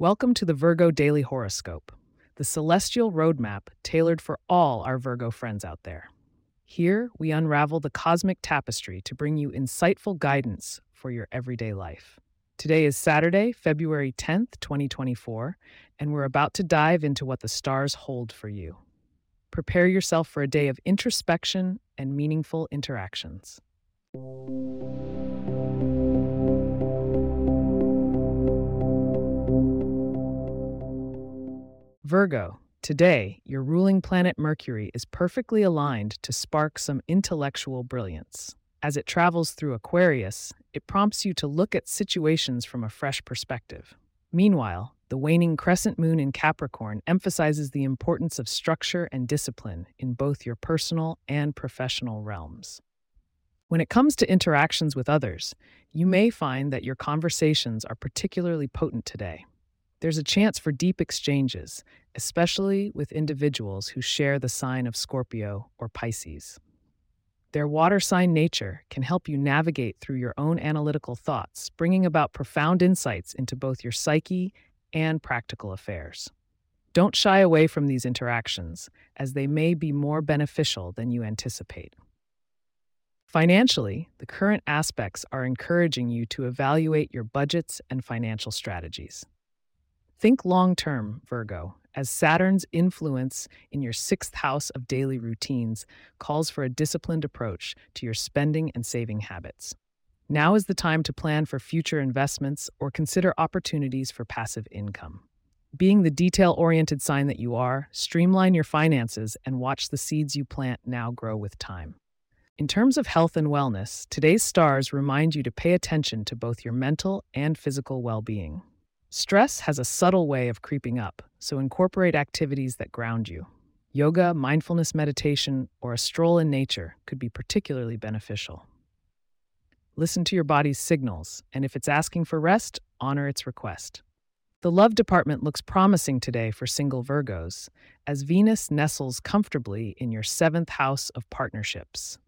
Welcome to the Virgo Daily Horoscope, the celestial roadmap tailored for all our Virgo friends out there. Here, we unravel the cosmic tapestry to bring you insightful guidance for your everyday life. Today is Saturday, February 10th, 2024, and we're about to dive into what the stars hold for you. Prepare yourself for a day of introspection and meaningful interactions. Virgo, today your ruling planet Mercury is perfectly aligned to spark some intellectual brilliance. As it travels through Aquarius, it prompts you to look at situations from a fresh perspective. Meanwhile, the waning crescent moon in Capricorn emphasizes the importance of structure and discipline in both your personal and professional realms. When it comes to interactions with others, you may find that your conversations are particularly potent today. There's a chance for deep exchanges, especially with individuals who share the sign of Scorpio or Pisces. Their water sign nature can help you navigate through your own analytical thoughts, bringing about profound insights into both your psyche and practical affairs. Don't shy away from these interactions, as they may be more beneficial than you anticipate. Financially, the current aspects are encouraging you to evaluate your budgets and financial strategies. Think long term, Virgo, as Saturn's influence in your sixth house of daily routines calls for a disciplined approach to your spending and saving habits. Now is the time to plan for future investments or consider opportunities for passive income. Being the detail oriented sign that you are, streamline your finances and watch the seeds you plant now grow with time. In terms of health and wellness, today's stars remind you to pay attention to both your mental and physical well being. Stress has a subtle way of creeping up, so incorporate activities that ground you. Yoga, mindfulness meditation, or a stroll in nature could be particularly beneficial. Listen to your body's signals, and if it's asking for rest, honor its request. The love department looks promising today for single Virgos, as Venus nestles comfortably in your seventh house of partnerships.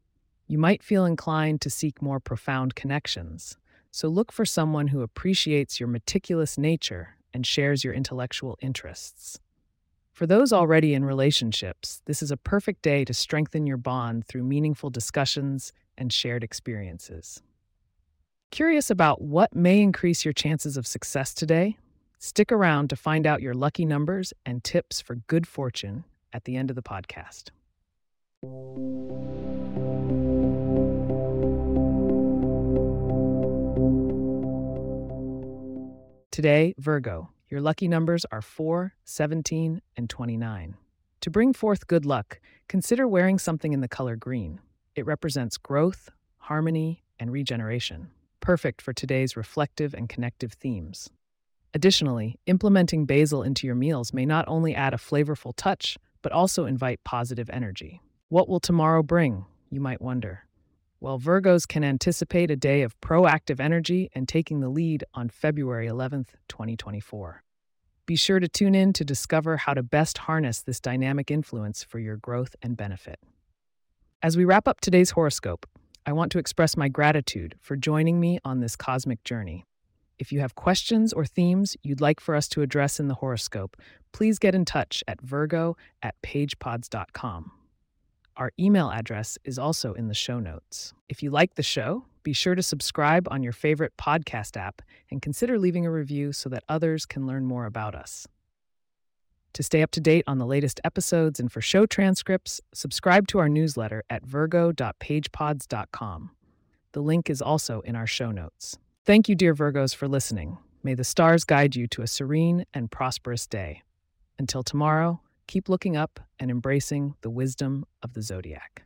You might feel inclined to seek more profound connections, so look for someone who appreciates your meticulous nature and shares your intellectual interests. For those mm-hmm. already in relationships, this is a perfect day to strengthen your bond through meaningful discussions and shared experiences. Curious about what may increase your chances of success today? Stick around to find out your lucky numbers and tips for good fortune at the end of the podcast. Today, Virgo, your lucky numbers are 4, 17, and 29. To bring forth good luck, consider wearing something in the color green. It represents growth, harmony, and regeneration, perfect for today's reflective and connective themes. Additionally, implementing basil into your meals may not only add a flavorful touch, but also invite positive energy. What will tomorrow bring, you might wonder? Well, Virgos can anticipate a day of proactive energy and taking the lead on February 11th, 2024. Be sure to tune in to discover how to best harness this dynamic influence for your growth and benefit. As we wrap up today's horoscope, I want to express my gratitude for joining me on this cosmic journey. If you have questions or themes you'd like for us to address in the horoscope, please get in touch at virgo at pagepods.com. Our email address is also in the show notes. If you like the show, be sure to subscribe on your favorite podcast app and consider leaving a review so that others can learn more about us. To stay up to date on the latest episodes and for show transcripts, subscribe to our newsletter at virgo.pagepods.com. The link is also in our show notes. Thank you, dear Virgos, for listening. May the stars guide you to a serene and prosperous day. Until tomorrow, keep looking up and embracing the wisdom of the zodiac.